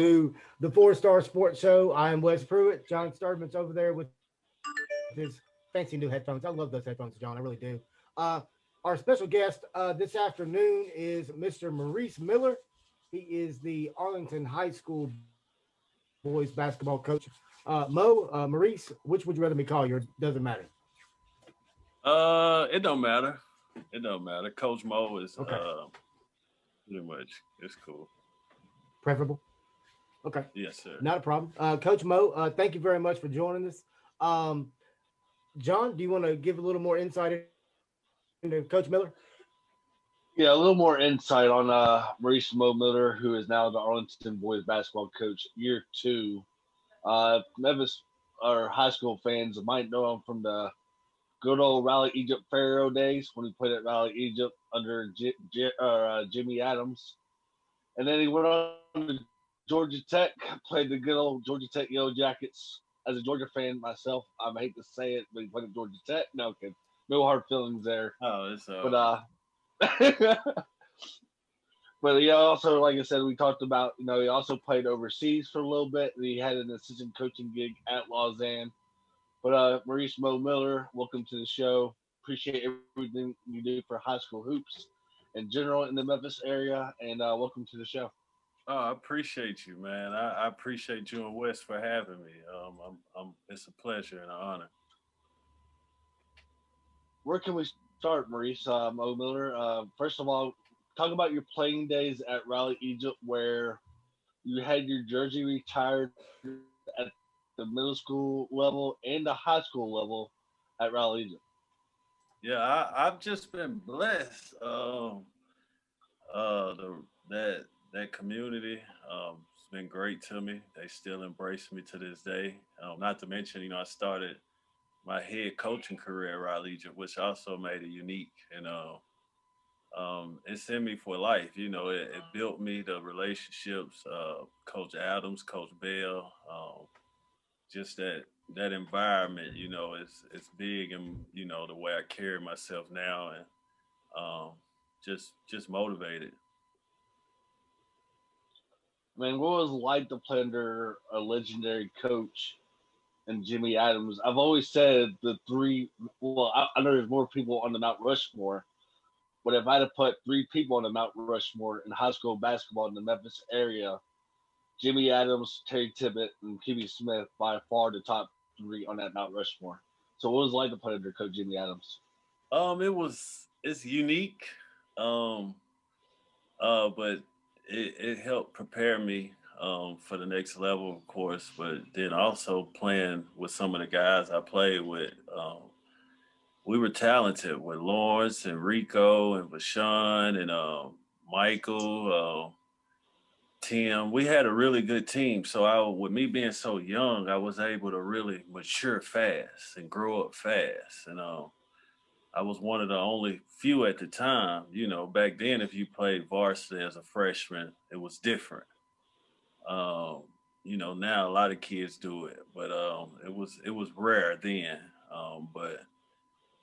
to the Four Star Sports Show. I am Wes Pruitt. John Sturdman's over there with his fancy new headphones. I love those headphones, John. I really do. Uh, our special guest uh, this afternoon is Mr. Maurice Miller. He is the Arlington High School boys basketball coach. Uh, Mo, uh, Maurice, which would you rather me call you? Or doesn't matter. Uh, it don't matter. It don't matter. Coach Mo is Okay. uh, pretty much it's cool. Preferable. Okay. Yes, sir. Not a problem. Uh, Coach Mo, uh, thank you very much for joining us. Um, John, do you want to give a little more insight into Coach Miller? Yeah, a little more insight on uh, Maurice Mo Miller, who is now the Arlington boys basketball coach, year two. Uh, Memphis or high school fans might know him from the good old Raleigh Egypt Pharaoh days when he played at Raleigh Egypt under J- J- or, uh, Jimmy Adams, and then he went on to Georgia Tech, played the good old Georgia Tech Yellow Jackets. As a Georgia fan myself, I hate to say it, but he played at Georgia Tech. No, kid, no hard feelings there. Oh, it's uh, But uh but yeah, also like I said, we talked about, you know, he also played overseas for a little bit. He had an assistant coaching gig at Lausanne. But uh Maurice Mo Miller, welcome to the show. Appreciate everything you do for high school hoops in general in the Memphis area, and uh welcome to the show. Oh, I appreciate you, man. I, I appreciate you and Wes for having me. Um, I'm, I'm, it's a pleasure and an honor. Where can we start, Maurice uh, Mo Miller? Uh, first of all, talk about your playing days at Raleigh Egypt, where you had your jersey retired at the middle school level and the high school level at Raleigh Egypt. Yeah, I, I've just been blessed. Um, uh, the that that community, um, it's been great to me. They still embrace me to this day. Um, not to mention, you know, I started my head coaching career at Raleigh Egypt, which also made it unique. And uh, um, it's in me for life. You know, it, it built me the relationships. Uh, Coach Adams, Coach Bell, um, just that that environment, you know, is is big and you know the way I carry myself now and um, just just motivated. Man, what was like to play under a legendary coach and Jimmy Adams? I've always said the three. Well, I, I know there's more people on the Mount Rushmore, but if I had to put three people on the Mount Rushmore in high school basketball in the Memphis area, Jimmy Adams, Terry Tibbett, and Kimmy Smith by far the top three on that Mount Rushmore. So, what was like to play under Coach Jimmy Adams? Um, it was it's unique, um, uh, but it, it helped prepare me um, for the next level, of course. But then also playing with some of the guys I played with, um, we were talented with Lawrence and Rico and Vashawn and um, Michael, uh, Tim. We had a really good team. So I, with me being so young, I was able to really mature fast and grow up fast. And um, I was one of the only few at the time. You know, back then, if you played varsity as a freshman, it was different. Um, you know, now a lot of kids do it, but um, it was it was rare then. Um, but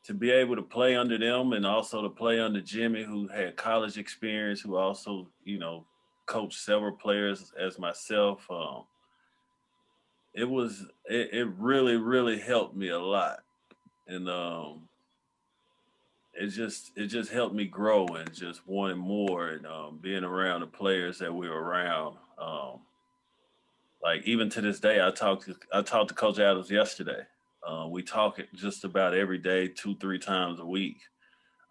to be able to play under them and also to play under Jimmy, who had college experience, who also you know coached several players as myself. Um, it was it, it really really helped me a lot, and um, it just it just helped me grow and just wanting more and um, being around the players that we were around. Um, like even to this day, I talked I talked to Coach Adams yesterday. Uh, we talk just about every day, two three times a week.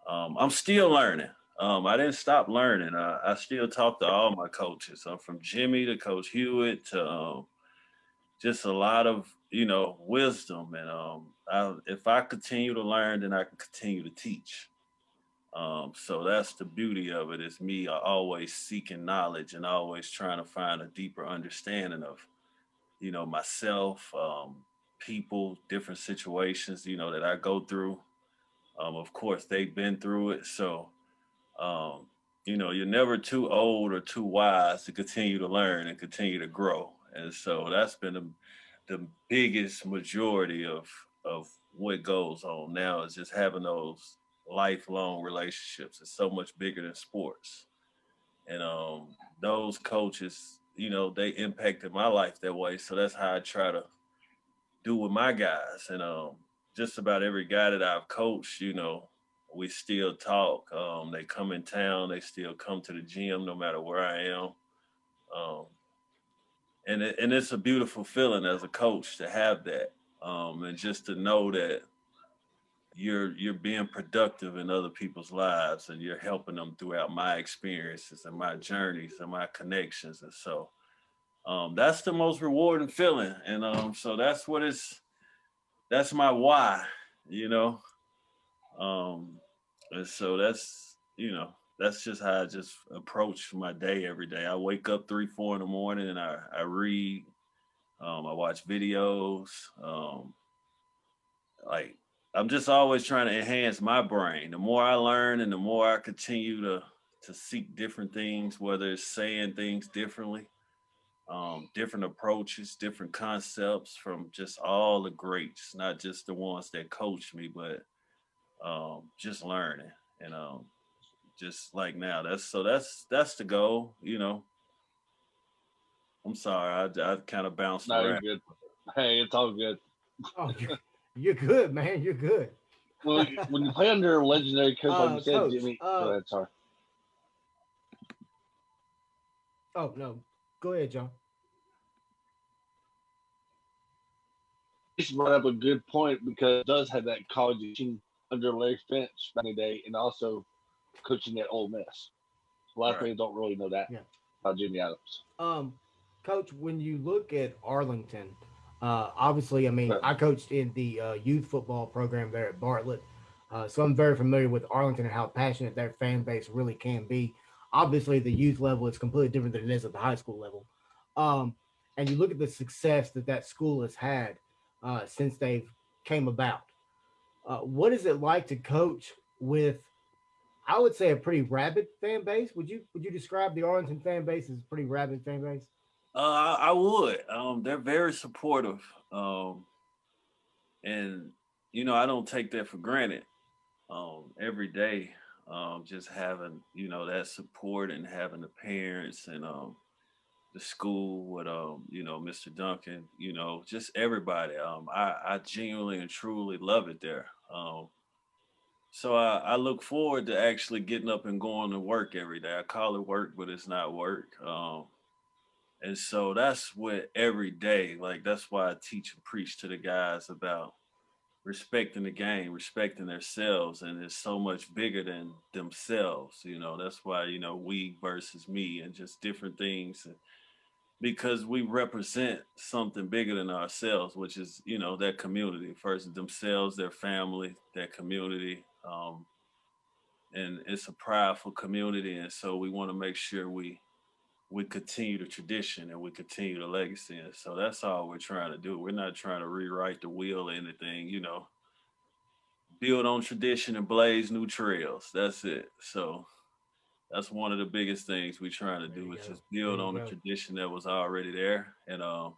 Um, I'm still learning. Um, I didn't stop learning. I, I still talk to all my coaches. I'm from Jimmy to Coach Hewitt to um, just a lot of you know wisdom and um, I, if I continue to learn, then I can continue to teach. Um, so that's the beauty of it. Is me always seeking knowledge and always trying to find a deeper understanding of, you know, myself, um, people, different situations, you know, that I go through. Um, of course, they've been through it, so um, you know, you're never too old or too wise to continue to learn and continue to grow. And so that's been the, the biggest majority of of what goes on now is just having those lifelong relationships. It's so much bigger than sports. And um, those coaches, you know, they impacted my life that way. So that's how I try to do with my guys. And um, just about every guy that I've coached, you know, we still talk. Um, they come in town, they still come to the gym no matter where I am. Um, and it, and it's a beautiful feeling as a coach to have that, um, and just to know that you're you're being productive in other people's lives, and you're helping them throughout my experiences and my journeys and my connections, and so um, that's the most rewarding feeling, and um, so that's what it's that's my why, you know, um, and so that's you know that's just how I just approach my day every day. I wake up three, four in the morning and I, I read, um, I watch videos. Um, like I'm just always trying to enhance my brain. The more I learn and the more I continue to to seek different things, whether it's saying things differently, um, different approaches, different concepts from just all the greats, not just the ones that coached me, but um, just learning. And um, just like now. That's so that's that's the goal, you know. I'm sorry, I, I kind of bounced No, around. you're good. Hey, it's all good. Oh, you're, you're good, man. You're good. Well, when you play under a legendary coach, like Uh, you said, coach, Jimmy. uh, go ahead, sorry. Oh no, go ahead, John. He's brought up a good point because it does have that college team under Larry Finch back in the day, and also coaching at Ole Miss. A lot of people don't really know that Yeah. about Jimmy Adams. Um, Coach, when you look at Arlington, uh, obviously, I mean, I coached in the uh, youth football program there at Bartlett, uh, so I'm very familiar with Arlington and how passionate their fan base really can be. Obviously, the youth level is completely different than it is at the high school level. Um, and you look at the success that that school has had uh, since they've came about. Uh, what is it like to coach with? I would say a pretty rabid fan base. Would you would you describe the Arlington fan base as a pretty rabid fan base? Uh, I, would. Um, they're very supportive, um, and you know I don't take that for granted. Um, every day, um, just having you know that support and having the parents and um, the school with um, you know Mr. Duncan, you know just everybody. Um, I, I genuinely and truly love it there. Um, so I, I look forward to actually getting up and going to work every day. I call it work, but it's not work. Um, and so that's what every day, like that's why I teach and preach to the guys about respecting the game, respecting themselves, and it's so much bigger than themselves. You know, that's why you know we versus me and just different things, because we represent something bigger than ourselves, which is you know that community first, themselves, their family, their community, um, and it's a prideful community, and so we want to make sure we we continue the tradition and we continue the legacy. And so that's all we're trying to do. We're not trying to rewrite the wheel or anything, you know. Build on tradition and blaze new trails. That's it. So that's one of the biggest things we're trying to There do is go. just build There on the go. tradition that was already there and um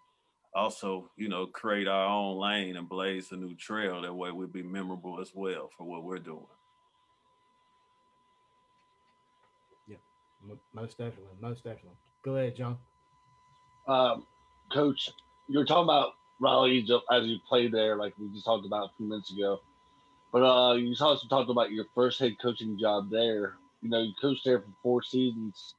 also, you know, create our own lane and blaze a new trail. That way we'll be memorable as well for what we're doing. Most definitely, most definitely. Go ahead, John. Um, Coach, you were talking about Raleigh as you played there, like we just talked about a few minutes ago. But uh, you also talked about your first head coaching job there. You know, you coached there for four seasons.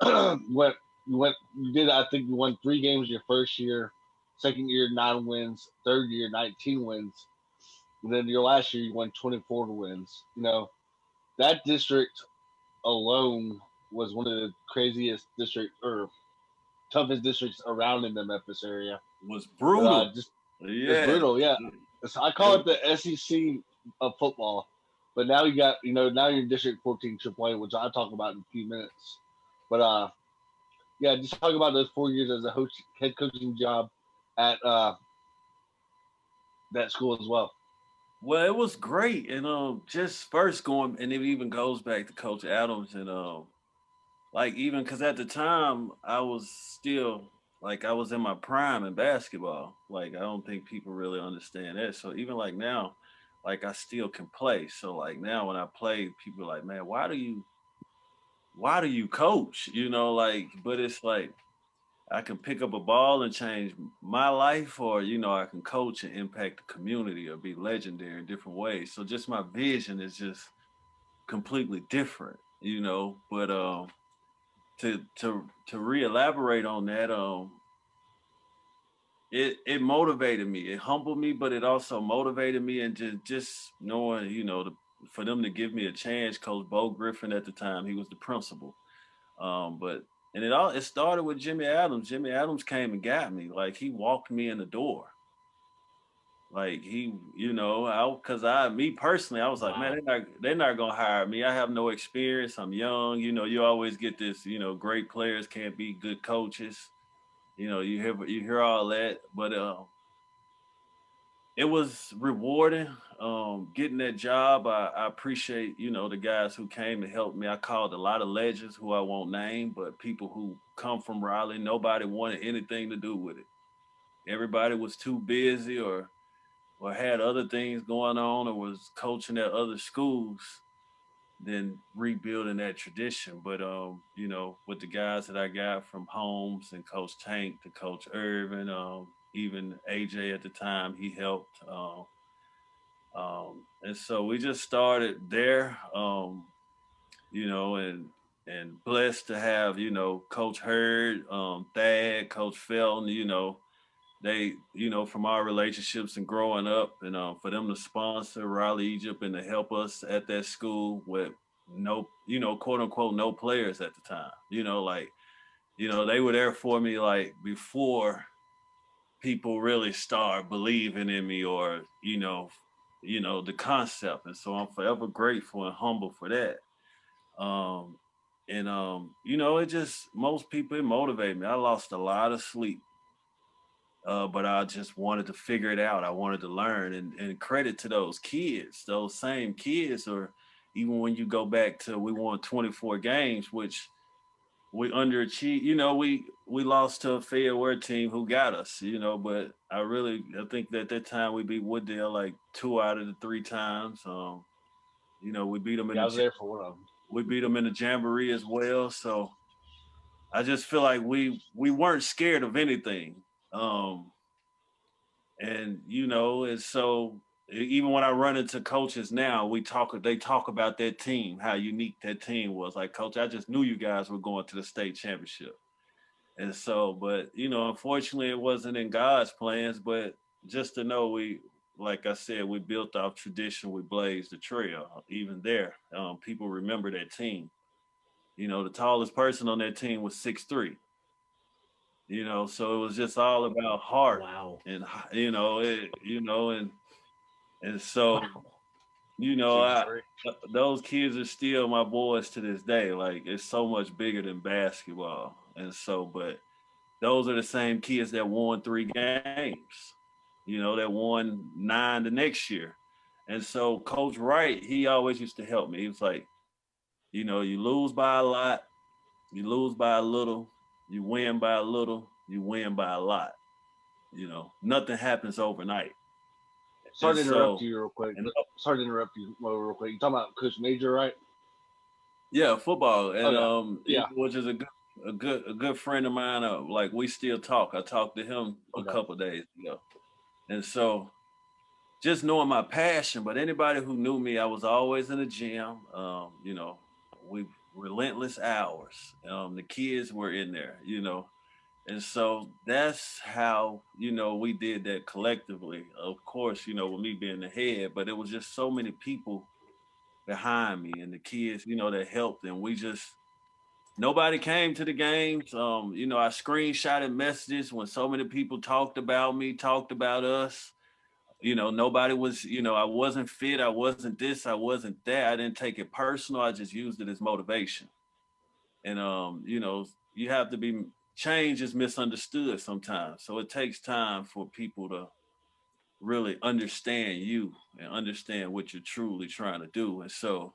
went, you went, you did. I think you won three games your first year. Second year, nine wins. Third year, nineteen wins. And then your last year, you won twenty-four wins. You know, that district alone was one of the craziest district or toughest districts around in the Memphis area. Was brutal. uh, just yeah. brutal, yeah. It's- I call it the SEC of football. But now you got, you know, now you're in District 14 AAA, which I'll talk about in a few minutes. But uh, yeah, just talk about those four years as a coach, head coaching job at uh, that school as well. Well, it was great, and um, just first going, and it even goes back to Coach Adams, and um, like even because at the time I was still like I was in my prime in basketball. Like I don't think people really understand that. So even like now, like I still can play. So like now when I play, people like, man, why do you, why do you coach? You know, like, but it's like I can pick up a ball and change my life, or you know, I can coach and impact the community or be legendary in different ways. So just my vision is just completely different, you know. But um, to to to re-elaborate on that, um, it it motivated me. It humbled me, but it also motivated me, and just just knowing, you know, the, for them to give me a chance. Coach Bo Griffin at the time, he was the principal. Um, but and it all it started with Jimmy Adams. Jimmy Adams came and got me. Like he walked me in the door. Like he, you know, I because I me personally, I was like, wow. man, they're not they're not gonna hire me. I have no experience. I'm young. You know, you always get this, you know, great players can't be good coaches. You know, you hear you hear all that, but uh, it was rewarding um, getting that job. I, I, appreciate, you know, the guys who came and helped me. I called a lot of legends who I won't name, but people who come from Raleigh, nobody wanted anything to do with it. Everybody was too busy or or had other things going on or was coaching at other schools than rebuilding that tradition. But um, you know, with the guys that I got from Holmes and Coach Tank to Coach Irvin, um, even AJ at the time, he helped. Um, um, and so we just started there, um, you know, and and blessed to have, you know, Coach Hurd, um, Thad, Coach Felton, you know, they, you know, from our relationships and growing up, and uh, for them to sponsor Raleigh Egypt and to help us at that school with no, you know, quote unquote, no players at the time, you know, like, you know, they were there for me like before people really start believing in me or you know you know the concept. And so i'm forever grateful and humble for that. Um and um you know it just most people it motivated me. I lost a lot of sleep uh, but I just wanted to figure it out. I wanted to learn, and, and credit to those kids, those same kids, or even when you go back to we won 24 games, which we underachieved. You know, we we lost to a Fayette team who got us. You know, but I really I think that that time we beat Wooddale like two out of the three times. Um, you know, we beat them in. Yeah, the, I was there for one of them. We beat them in the jamboree as well. So I just feel like we we weren't scared of anything. Um, and you know, and so even when I run into coaches now, we talk. They talk about that team, how unique that team was. Like, coach, I just knew you guys were going to the state championship, and so, but you know, unfortunately, it wasn't in God's plans. But just to know, we, like I said, we built off tradition. We blazed the trail. Even there, um, people remember that team. You know, the tallest person on that team was six three. You know, so it was just all about heart. Wow. And you know, it, you know, and and so, you know, I, those kids are still my boys to this day. Like it's so much bigger than basketball. And so, but those are the same kids that won three games, you know, that won nine the next year. And so Coach Wright, he always used to help me. He was like, you know, you lose by a lot, you lose by a little, you win by a little, you win by a lot. You know, nothing happens overnight. Sorry to interrupt so, you real quick. And, Sorry to interrupt you real quick. You talking about Coach Major, right? Yeah, football, and okay. um, yeah, which is a good, a good, a good friend of mine. Uh, like we still talk. I talked to him okay. a couple days ago, and so just knowing my passion. But anybody who knew me, I was always in the gym. Um, you know, we relentless hours. Um, the kids were in there. You know, and so that's how, you know, we did that collectively. Of course, you know, with me being the head, but it was just so many people behind me and the kids, you know, that helped. And we just, nobody came to the games. Um, you know, I screenshotted messages when so many people talked about me, talked about us. You know, nobody was, you know, I wasn't fit. I wasn't this. I wasn't that. I didn't take it personal. I just used it as motivation. And, um, you know, you have to be change is misunderstood sometimes. So it takes time for people to really understand you and understand what you're truly trying to do. And so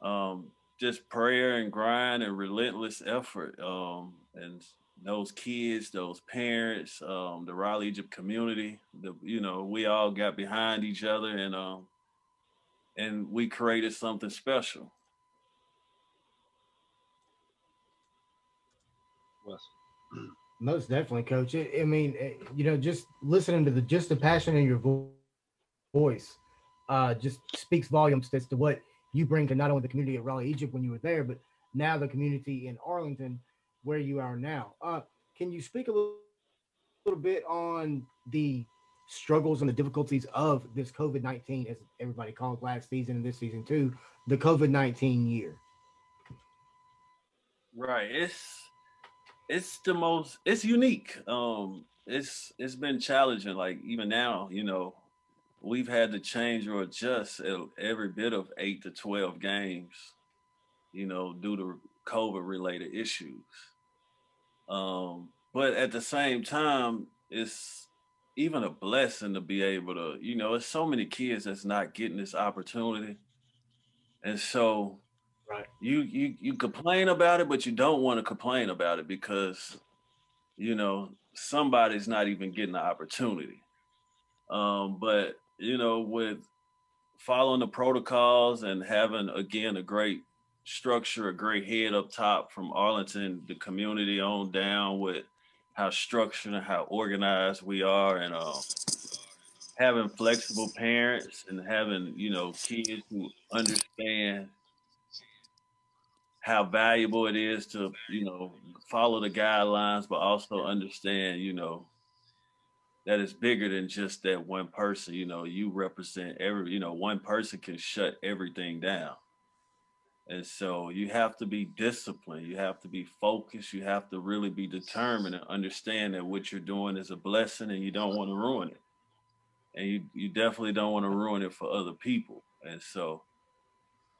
um, just prayer and grind and relentless effort. Um, and those kids, those parents, um, the Raleigh Egypt community, the, you know, we all got behind each other and um, and we created something special. Most definitely, coach. I, I mean, you know, just listening to the just the passion in your vo- voice uh, just speaks volumes as to what you bring to not only the community of Raleigh, Egypt when you were there, but now the community in Arlington where you are now. Uh, can you speak a little, little bit on the struggles and the difficulties of this COVID 19, as everybody called last season and this season too, the COVID 19 year? Right. It's it's the most it's unique. Um it's it's been challenging. Like even now, you know, we've had to change or adjust every bit of eight to twelve games, you know, due to COVID related issues. Um, but at the same time, it's even a blessing to be able to, you know, it's so many kids that's not getting this opportunity. And so right. you you you complain about it, but you don't want to complain about it because you know somebody's not even getting the opportunity. Um, but you know, with following the protocols and having again a great structure, a great head up top from Arlington, the community on down with how structured and how organized we are, and uh, having flexible parents and having you know kids who understand how valuable it is to you know follow the guidelines, but also understand you know that it's bigger than just that one person. You know, you represent every, you know, one person can shut everything down. And so you have to be disciplined. You have to be focused. You have to really be determined and understand that what you're doing is a blessing and you don't want to ruin it. And you, you definitely don't want to ruin it for other people. And so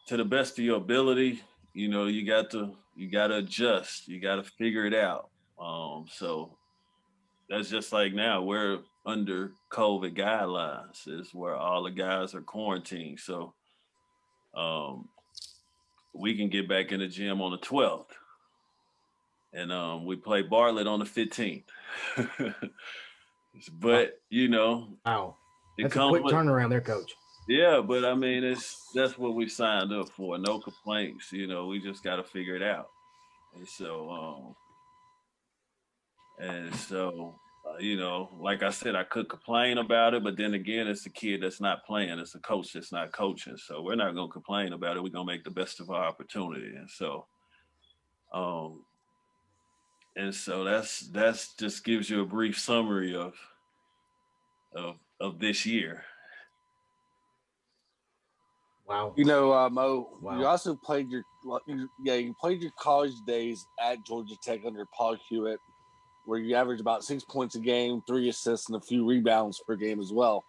to the best of your ability, you know, you got to you got to adjust. You got to figure it out. Um, so that's just like now we're under COVID guidelines is where all the guys are quarantined. So um, we can get back in the gym on the 12th. And um, we play Bartlett on the 15th. but you know, wow, that's a quick with, turnaround there, coach. Yeah, but I mean, it's that's what we signed up for. No complaints. You know, we just got to figure it out. And so, um, and so, uh, you know, like I said, I could complain about it, but then again, it's a kid that's not playing. It's a coach that's not coaching. So we're not to complain about it. We're to make the best of our opportunity. And so, um, and so that's that's just gives you a brief summary of of of this year. Wow. You know, uh, Mo, wow. you also played your yeah, you played your college days at Georgia Tech under Paul Hewitt where you averaged about six points a game, three assists, and a few rebounds per game as well.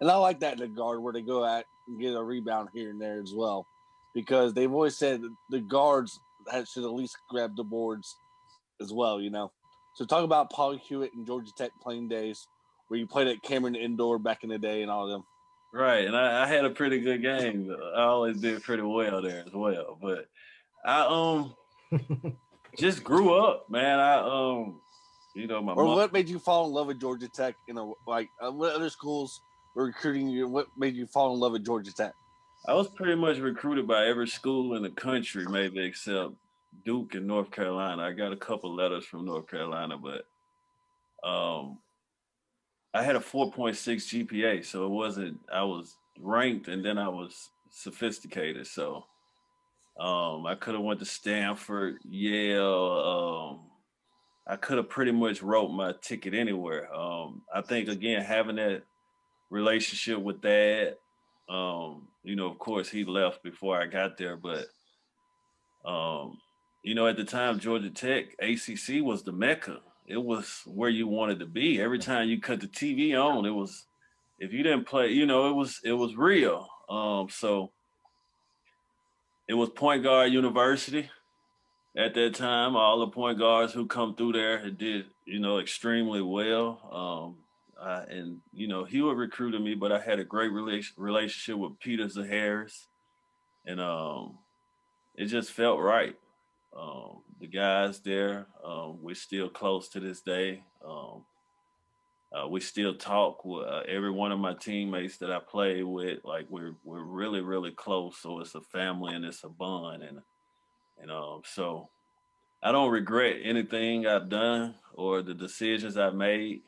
And I like that in the guard where they go at and get a rebound here and there as well, because they've always said the guards should at least grab the boards as well, you know. So talk about Paul Hewitt and Georgia Tech playing days where you played at Cameron Indoor back in the day and all of them. Right, and I, I had a pretty good game. I always did pretty well there as well. But I um just grew up, man. I um you know, my or mom, what made you fall in love with Georgia Tech? You know, like uh, what other schools were recruiting you? What made you fall in love with Georgia Tech? I was pretty much recruited by every school in the country, maybe except Duke and North Carolina. I got a couple letters from North Carolina, but um, I had a 4.6 GPA, so it wasn't. I was ranked, and then I was sophisticated. So um, I could have went to Stanford, Yale. Um, I could have pretty much wrote my ticket anywhere. Um, I think again having that relationship with dad, um, you know, of course he left before I got there, but um, you know, at the time Georgia Tech ACC was the mecca. It was where you wanted to be. Every time you cut the TV on, it was if you didn't play, you know, it was it was real. Um, so it was Point Guard University at that time. All the point guards who come through there did, you know, extremely well. Um, uh, and you know, he would recruited me, but I had a great relation, relationship with Peter Zaharis, and um, it just felt right. Um, the guys there, um, we're still close to this day. Um, uh, we still talk with uh, every one of my teammates that I play with. Like we're we're really really close. So it's a family and it's a bond. And and um, so I don't regret anything I've done or the decisions I've made.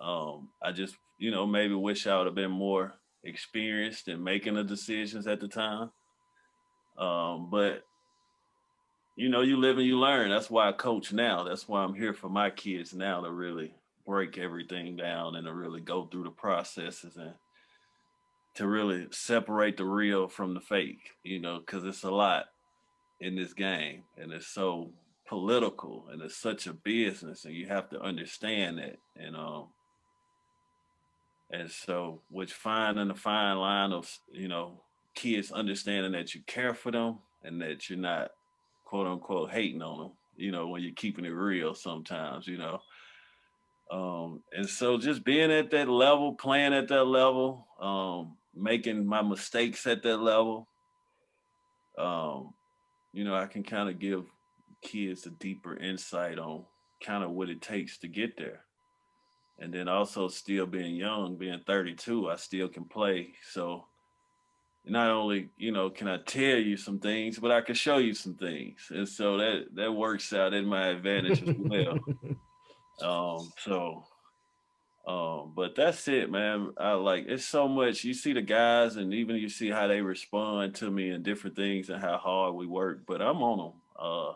Um, I just, you know, maybe wish I would have been more experienced in making the decisions at the time. Um, but you know, you live and you learn. That's why I coach now. That's why I'm here for my kids now to really break everything down and to really go through the processes and to really separate the real from the fake, you know, because it's a lot in this game and it's so political and it's such a business and you have to understand that. And um and so which finding the fine line of you know kids understanding that you care for them and that you're not quote unquote hating on them, you know, when you're keeping it real sometimes, you know. Um, and so just being at that level, playing at that level, um, making my mistakes at that level, um, you know, I can kind of give kids a deeper insight on kind of what it takes to get there. And then also still being young, being 32, I still can play. So not only, you know, can I tell you some things, but I can show you some things. And so that that works out in my advantage as well. um, so um, but that's it, man. I like it's so much. You see the guys, and even you see how they respond to me and different things, and how hard we work. But I'm on them. Uh,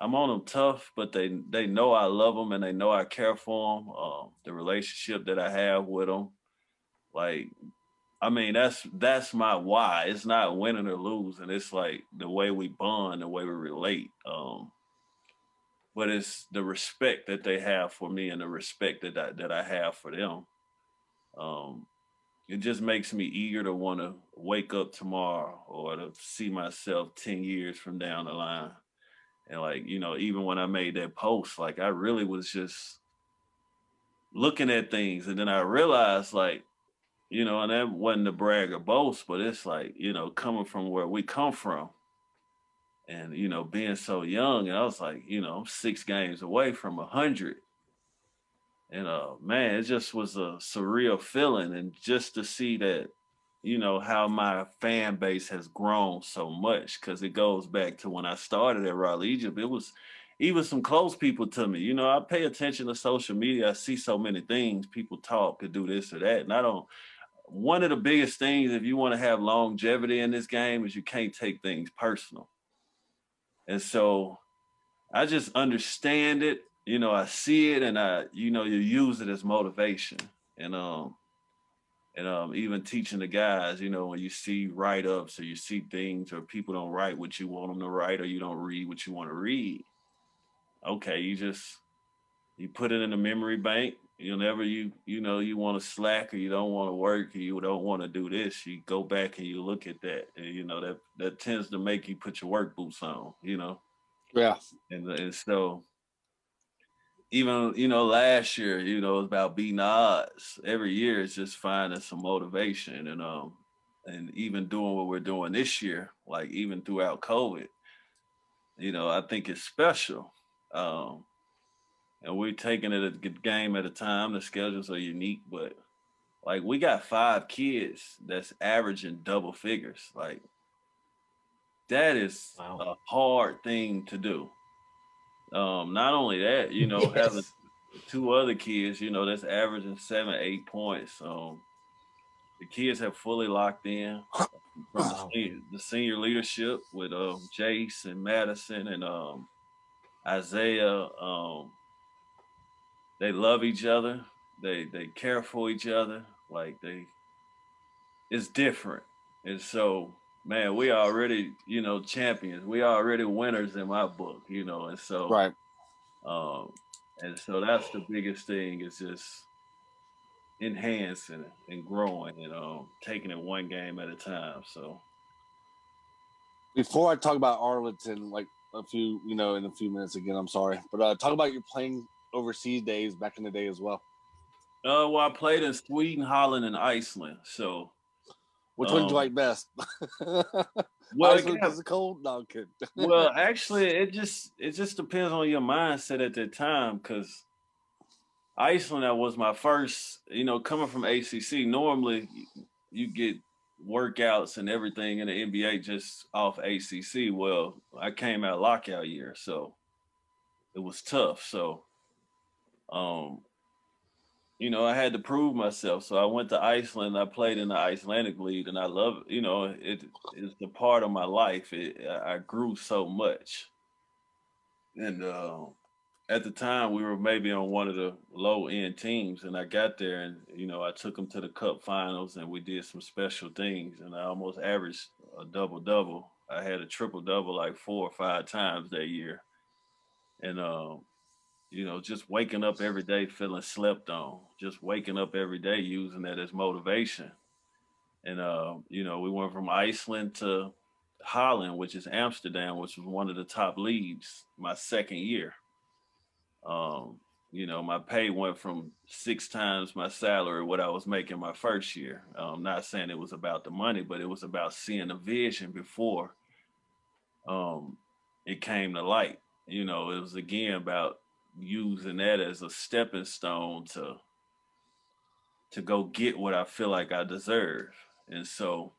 I'm on them tough, but they they know I love them and they know I care for them. Um, the relationship that I have with them, like, I mean, that's that's my why. It's not winning or losing. It's like the way we bond, the way we relate. Um, but it's the respect that they have for me and the respect that I, that I have for them. Um, it just makes me eager to want to wake up tomorrow or to see myself 10 years from down the line. And like, you know, even when I made that post, like I really was just looking at things. And then I realized like, you know, and that wasn't the brag or boast, but it's like, you know, coming from where we come from and, you know, being so young, and I was like, you know, six games away from a hundred. And uh man, it just was a surreal feeling. And just to see that, you know, how my fan base has grown so much because it goes back to when I started at Raleigh Egypt. It was even some close people to me. You know, I pay attention to social media. I see so many things. People talk to do this or that. And I don't one of the biggest things if you want to have longevity in this game is you can't take things personal. And so I just understand it, you know, I see it and I, you know, you use it as motivation. And um, and um, even teaching the guys, you know, when you see write-ups or you see things or people don't write what you want them to write or you don't read what you want to read. Okay, you just you put it in the memory bank. Whenever you you know you want to slack or you don't want to work or you don't want to do this, you go back and you look at that, and you know that that tends to make you put your work boots on. You know. Yeah. And and so even you know last year you know it's about beating odds every year is just finding some motivation and um and even doing what we're doing this year like even throughout covid you know i think it's special um and we're taking it a good game at a time the schedules are unique but like we got five kids that's averaging double figures like that is Wow. a hard thing to do um, not only that, you know, Yes. having two other kids, you know, that's averaging seven, eight points. Um, the kids have fully locked in from Wow. the, senior, the senior leadership with um, Jace and Madison and um, Isaiah. Um, they love each other. They they care for each other. Like they, it's different. And so, man, we already, you know, champions. We already winners in my book, you know. And so, Right. um, and so that's the biggest thing is just enhancing and growing and um, taking it one game at a time. So Before I talk about Arlington, like a few, you know, in a few minutes again, I'm sorry, but uh, talk about your playing overseas days back in the day as well. Uh, well, I played in Sweden, Holland, and Iceland. So, Which one do you Um, like best? well, Iceland got- is cold? No, well, actually, it just it just depends on your mindset at that time. Because Iceland, that was my first. You know, coming from ACC, normally you get workouts and everything in the NBA just off ACC. Well, I came out lockout year, so it was tough. So, um, you know, I had to prove myself. So I went to Iceland. I played in the Icelandic League, and I love it. You know, it is the part of my life. It, I grew so much, and uh, at the time we were maybe on one of the low end teams, and I got there, and you know, I took them to the Cup Finals, and we did some special things, and I almost averaged a double double. I had a triple double like four or five times that year, and um you know, just waking up every day feeling slept on, just waking up every day using that as motivation. And, uh, you know, we went from Iceland to Holland, which is Amsterdam, which was one of the top leagues my second year. Um, you know, my pay went from six times my salary, what I was making my first year. I'm not saying it was about the money, but it was about seeing the vision before um, it came to light. You know, it was again about using that as a stepping stone to to go get what I feel like I deserve. And so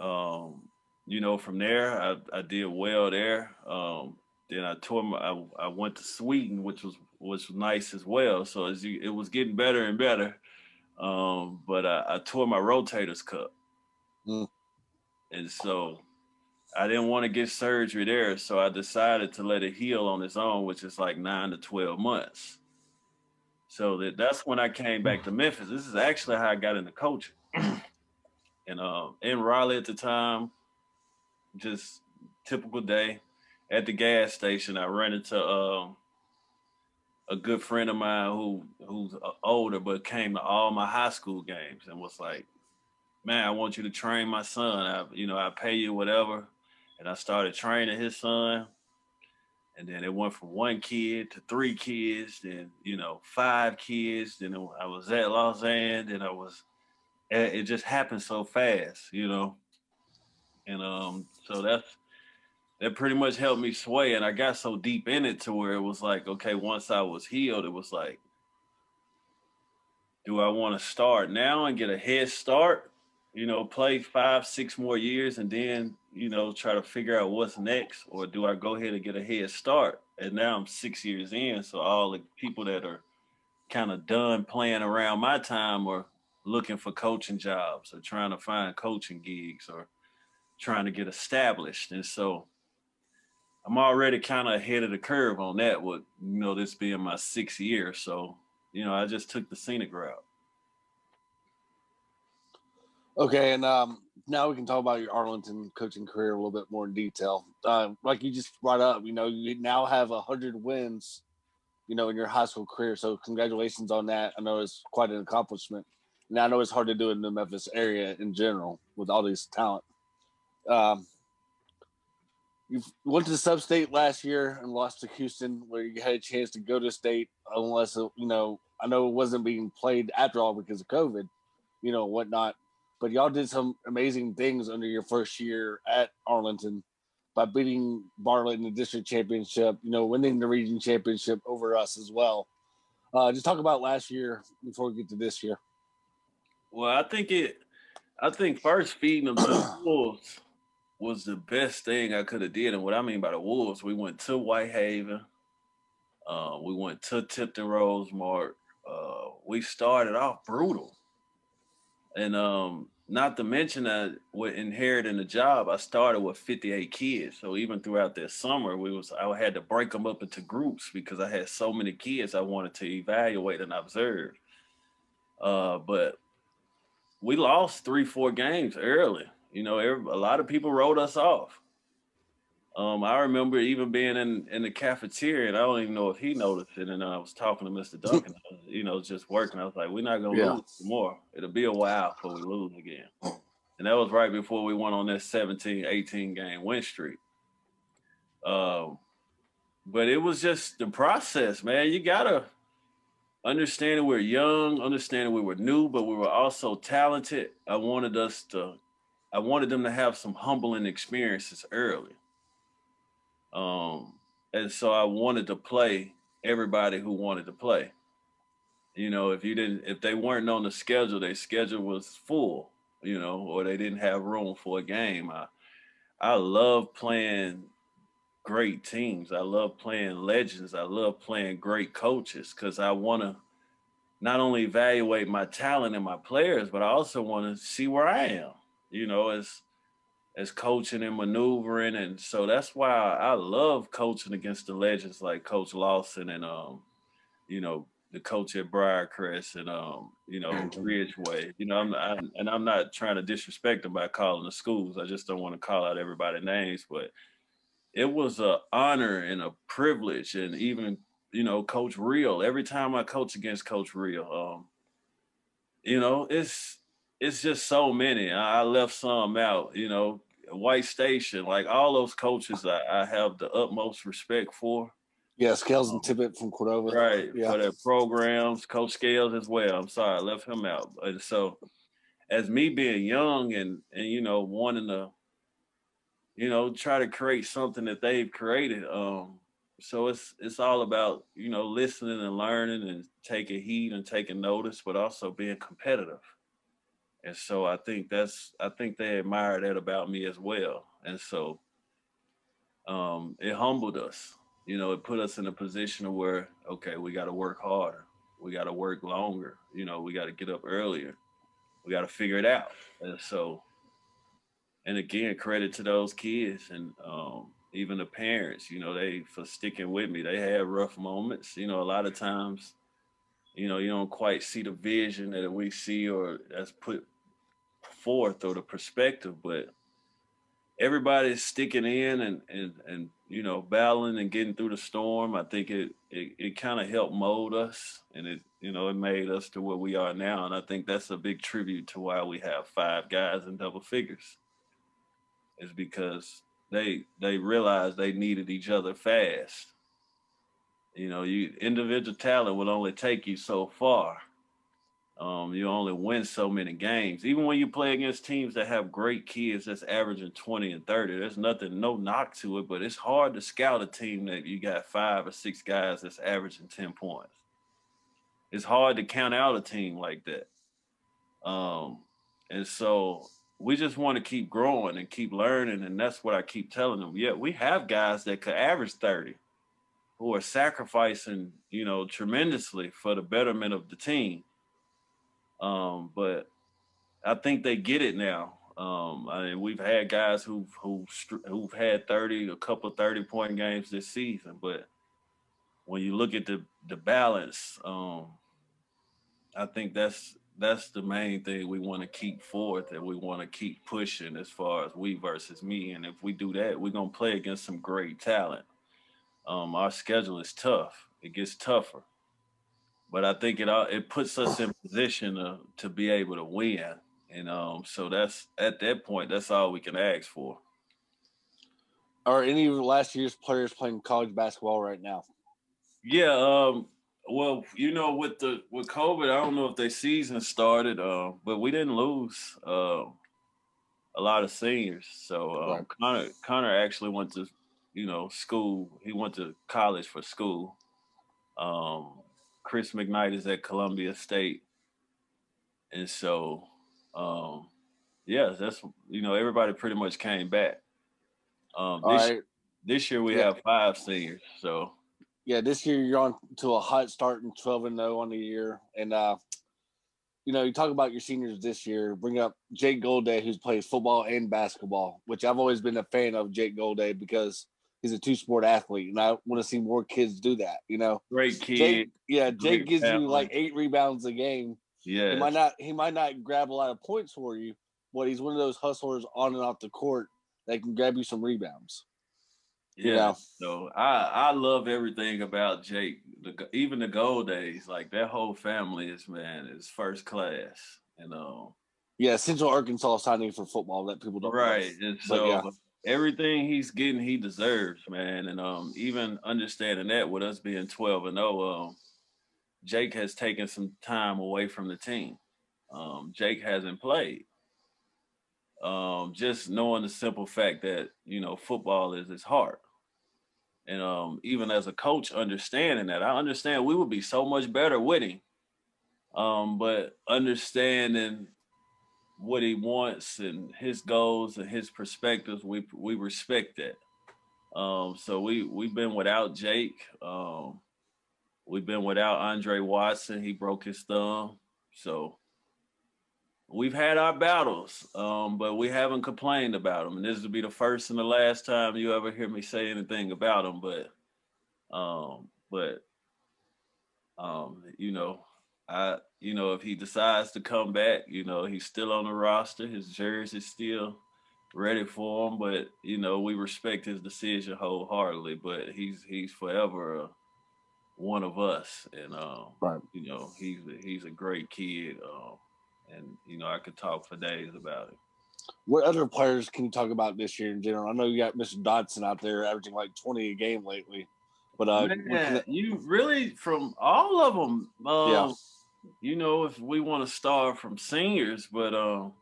um, you know, from there I, I did well there. Um, then I tore my I, I went to Sweden, which was was nice as well. So as you, it was getting better and better. Um, but I, I tore my rotators cup. Mm. And so I didn't want to get surgery there, so I decided to let it heal on its own, which is like nine to twelve months. So that that's when I came back to Memphis. This is actually how I got into coaching. and uh, in Raleigh at the time, just typical day at the gas station. I ran into uh, a good friend of mine who who's uh, older but came to all my high school games and was like, "Man, I want you to train my son. I, you know, I pay you whatever." And I started training his son. And then it went from one kid to three kids, then you know five kids. Then I was at Lausanne, and I was. It just happened so fast, you know, and um, so that's that pretty much helped me sway. And I got so deep in it to where it was like, okay, once I was healed, it was like, do I want to start now and get a head start? You know, play five, six more years and then you know, try to figure out what's next, or do I go ahead and get a head start? And now I'm six years in, so all the people that are kind of done playing around my time are looking for coaching jobs or trying to find coaching gigs or trying to get established. And so I'm already kind of ahead of the curve on that, with you know, this being my sixth year. So, you know, I just took the scenic route. Okay, and um, now we can talk about your Arlington coaching career a little bit more in detail. Uh, like you just brought up, you know, you now have hundred wins, you know, in your high school career. So congratulations on that. I know it's quite an accomplishment. And I know it's hard to do in the Memphis area in general with all these talent. Um, you went to the sub-state last year and lost to Houston, where you had a chance to go to state, unless you know. I know it wasn't being played after all because of COVID, you know, whatnot but y'all did some amazing things under your first year at Arlington by beating Bartlett in the district championship, you know, winning the region championship over us as well. Uh, just talk about last year before we get to this year. Well, I think it, I think first feeding them the Wolves was the best thing I could have did. And what I mean by the Wolves, we went to Whitehaven, uh, we went to Tipton Rosemark. Uh, we started off brutal. And um, not to mention that with inheriting the job, I started with 58 kids. So even throughout that summer, we was I had to break them up into groups because I had so many kids I wanted to evaluate and observe. Uh, but we lost three, four games early. You know, every, a lot of people wrote us off. Um, I remember even being in, in the cafeteria, and I don't even know if he noticed it. And I was talking to Mr. Duncan, you know, just working. I was like, "We're not gonna yeah. lose more. It'll be a while before we lose again." And that was right before we went on that 17, 18 game win streak. Um, but it was just the process, man. You gotta understand that we're young, understand that we were new, but we were also talented. I wanted us to, I wanted them to have some humbling experiences early um, and so I wanted to play everybody who wanted to play. You know, if you didn't, if they weren't on the schedule, their schedule was full, you know, or they didn't have room for a game. I, I love playing great teams. I love playing legends. I love playing great coaches because I want to not only evaluate my talent and my players, but I also want to see where I am, you know, as as coaching and maneuvering. And so that's why I love coaching against the legends like Coach Lawson and um, you know, the coach at Briarcrest and um, you know, Ridgeway. You know, I'm, I, and I'm not trying to disrespect them by calling the schools. I just don't want to call out everybody's names, but it was a honor and a privilege, and even you know, Coach Real. Every time I coach against Coach Real, um, you know, it's it's just so many. I, left some out. You know, White Station, like all those coaches, I, I have the utmost respect for. Yeah, Scales and um, Tippett from Cordova. Right. Yeah. For their programs, Coach Scales as well. I'm sorry, I left him out. But so as me being young and and you know, wanting to, you know, try to create something that they've created, um, so it's it's all about you know listening and learning and taking heed and taking notice, but also being competitive. And so I think that's I think they admire that about me as well. And so um, it humbled us. You know, it put us in a position where okay, we got to work harder, we got to work longer. You know, we got to get up earlier, we got to figure it out. And so, and again, credit to those kids and um, even the parents, you know, they for sticking with me. They had rough moments. You know, a lot of times, you know, you don't quite see the vision that we see or that's put forth or the perspective, but everybody's sticking in and and and you know battling and getting through the storm. I think it it, it kind of helped mold us and it you know it made us to where we are now. And I think that's a big tribute to why we have five guys in double figures. Is because they they realized they needed each other fast. You know, you individual talent will only take you so far. Um, you only win so many games. Even when you play against teams that have great kids that's averaging 20 and 30, there's nothing, no knock to it, but it's hard to scout a team that you got five or six guys that's averaging 10 points. It's hard to count out a team like that. Um, and so we just want to keep growing and keep learning. And that's what I keep telling them. Yeah, we have guys that could average 30 who are sacrificing, you know, tremendously for the betterment of the team. Um, but I think they get it now. Um, I mean, we've had guys who've who've who've had 30, a couple 30 point games this season, but when you look at the the balance, um, I think that's that's the main thing we want to keep forth and we want to keep pushing as far as we versus me. And if we do that, we're gonna play against some great talent. Um, our schedule is tough. It gets tougher, but I think it all it puts us in position to to be able to win. And um, so that's at that point, that's all we can ask for. Are any of last year's players playing college basketball right now? Yeah, um, well, you know, with the with COVID, I don't know if their season started, uh, but we didn't lose uh, a lot of seniors. So uh, right. Connor Connor actually went to you know school. He went to college for school. Um, Chris McKnight is at Columbia State, and so um, yeah, that's you know everybody pretty much came back. Um, this, right. this year we yeah. have five seniors, so yeah, this year you're on to a hot start and 12 and 0 on the year. And, uh, you know, you talk about your seniors this year, bring up Jake Golday, who's played football and basketball, which I've always been a fan of Jake Golday because he's a two sport athlete. And I want to see more kids do that, you know. Great kid. Jake, yeah, Jake gives you like eight rebounds a game. Yeah. He might not he might not grab a lot of points for you, but he's one of those hustlers on and off the court that can grab you some rebounds. Yeah. yeah. So I I love everything about Jake. The, even the Goldays, like that whole family is man is first class. And um yeah, Central Arkansas signing for football that people don't right. Know. And so yeah. Everything he's getting, he deserves, man. And um even understanding that with us being twelve and 0, um, Jake has taken some time away from the team. Um, Jake hasn't played um, just knowing the simple fact that you know football is his heart and um, even as a coach understanding that i understand we would be so much better winning um, but understanding what he wants and his goals and his perspectives we we respect that Um, so we we've been without Jake. Um, we've been without Andre Watson. He broke his thumb. So we've had our battles, um, but we haven't complained about them. And this will be the first and the last time you ever hear me say anything about them. But um, but um, you know, I you know if he decides to come back, you know he's still on the roster. His jersey's still ready for him, but you know we respect his decision wholeheartedly. But he's he's forever uh, one of us, and um, Right. you know he's a, he's a great kid, um, and you know I could talk for days about it. What other players can you talk about this year in general? I know you got Mr. Dodson out there averaging like 20 a game lately, but uh, Man, you really from all of them. Um, Yeah. You know, if we want to start from seniors, but um,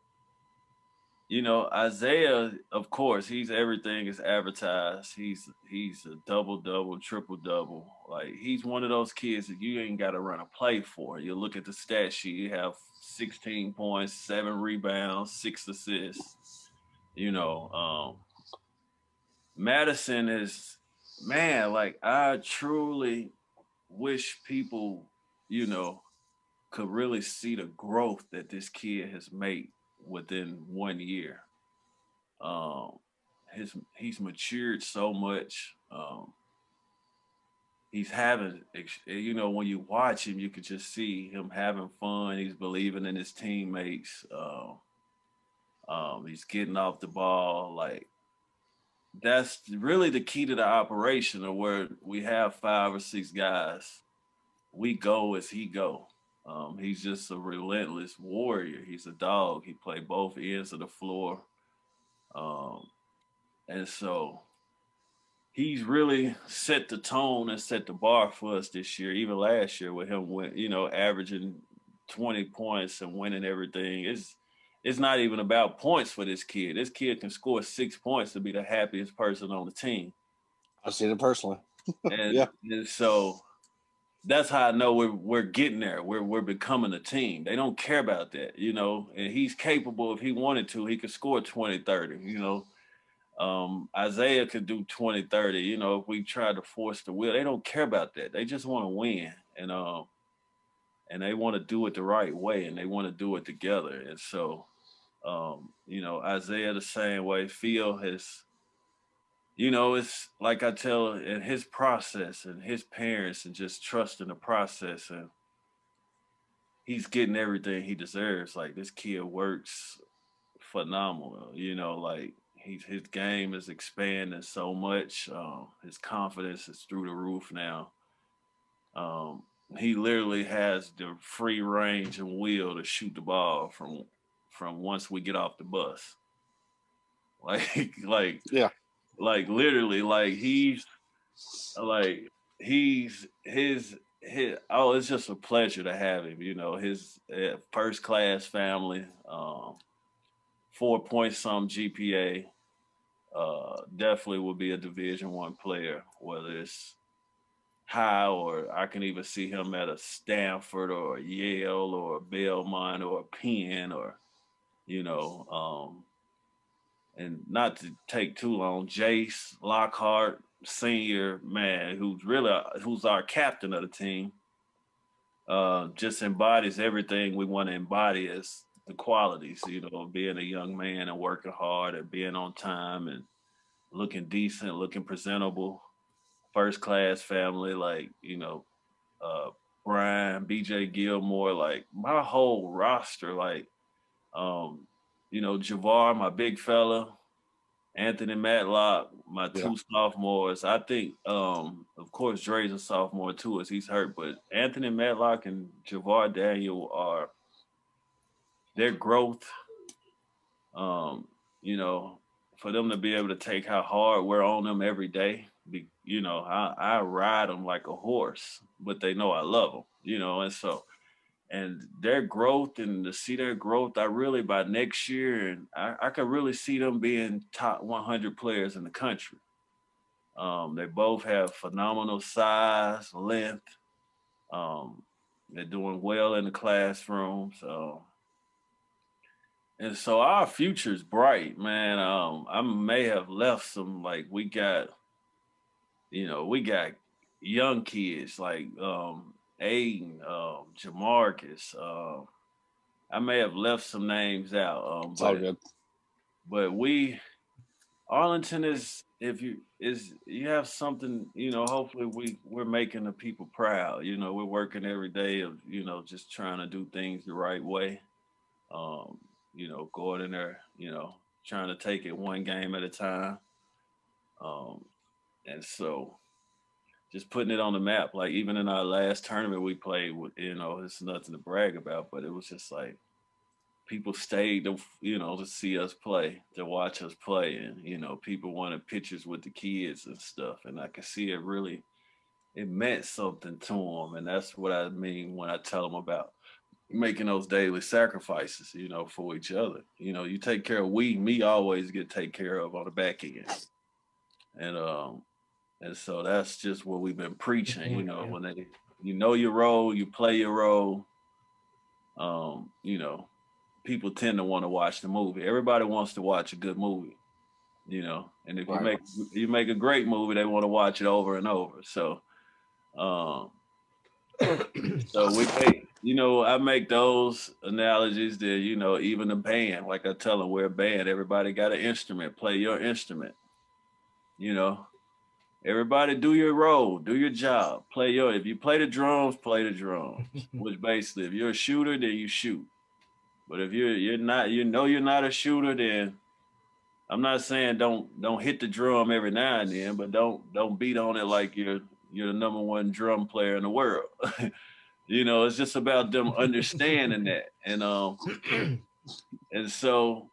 you know, Isaiah, of course, he's everything is advertised. He's he's a double double, triple double. Like he's one of those kids that you ain't got to run a play for. You look at the stat sheet, you have 16 points, seven rebounds, six assists. You know, um, Madison is man, like I truly wish people, you know, could really see the growth that this kid has made within one year. Um, his he's matured so much. Um, he's having, you know, when you watch him, you could just see him having fun. He's believing in his teammates. Um, um, he's getting off the ball. Like that's really the key to the operation, of where we have five or six guys. We go as he go. Um, he's just a relentless warrior. He's a dog. He played both ends of the floor. Um, and so he's really set the tone and set the bar for us this year, even last year with him, win- you know, averaging 20 points and winning everything. It's, it's not even about points for this kid. This kid can score six points to be the happiest person on the team. I've seen it personally. And, Yeah. and so that's how I know we're we're getting there. We're we're becoming a team. They don't care about that, you know. And he's capable if he wanted to, he could score 20, 30, you know. Um, Isaiah could do 20, 30, you know, if we tried to force the will. They don't care about that. They just want to win. And um and they want to do it the right way and they want to do it together. And so um, you know, Isaiah the same way. Phil has you know, it's like I tell in his process and his parents and just trusting the process and he's getting everything he deserves. Like this kid works phenomenal, you know, like he's his game is expanding so much. Um, his confidence is through the roof now. Um, he literally has the free range and will to shoot the ball from from once we get off the bus. Like like Yeah. Like literally like he's like he's his his oh it's just a pleasure to have him you know his uh, first class family um four point some gpa uh definitely will be a division one player whether it's high or i can even see him at a stanford or a yale or a belmont or a penn or you know um and not to take too long, Jace Lockhart Senior, man, who's really who's our captain of the team, uh, just embodies everything we want to embody as the qualities, you know, being a young man and working hard and being on time and looking decent, looking presentable, first class family, like you know, uh, Brian, BJ Gilmore, like my whole roster, like um, you know, Javar, my big fella, Anthony Matlock, my two Yeah. sophomores. I think, um, of course, Dre's a sophomore too, as he's hurt, but Anthony Matlock and Javar Daniel are their growth. Um, you know, for them to be able to take how hard we're on them every day. Be, you know, I, I ride them like a horse, but they know I love them. You know, and so and their growth and to see their growth, I really by next year, and I, I could really see them being top 100 players in the country. Um, they both have phenomenal size, length. Um, they're doing well in the classroom. So, and so our future's bright, man. Um, I may have left some like we got you know, we got young kids like um Aiden, um, Jamarcus. Um, I may have left some names out. Um, but, but we Arlington is if you is you have something, you know, hopefully we we're making the people proud. You know, we're working every day of, you know, just trying to do things the right way. Um, you know, going in there, you know, trying to take it one game at a time. Um, and so just putting it on the map, like even in our last tournament we played you know, it's nothing to brag about, but it was just like people stayed to you know to see us play to watch us play and you know people wanted pictures with the kids and stuff and i could see it really it meant something to them and that's what i mean when i tell them about making those daily sacrifices you know for each other. You know you take care of we me always get take care of on the back end. And um and so that's just what we've been preaching you know yeah. when they you know your role you play your role um you know people tend to want to watch the movie. Everybody wants to watch a good movie, you know. And if Right. you make you make a great movie, they want to watch it over and over. So, um, so we make, you know, I make those analogies that you know, even the band, like I tell them, we're a band. Everybody got an instrument. Play your instrument. You know, everybody do your role, do your job, play your. If you play the drums, play the drums. Which basically, if you're a shooter, then you shoot. But if you're you're not, you know you're not a shooter, then I'm not saying don't don't hit the drum every now and then, but don't don't beat on it like you're you're the number one drum player in the world. you know, it's just about them understanding that. And um and so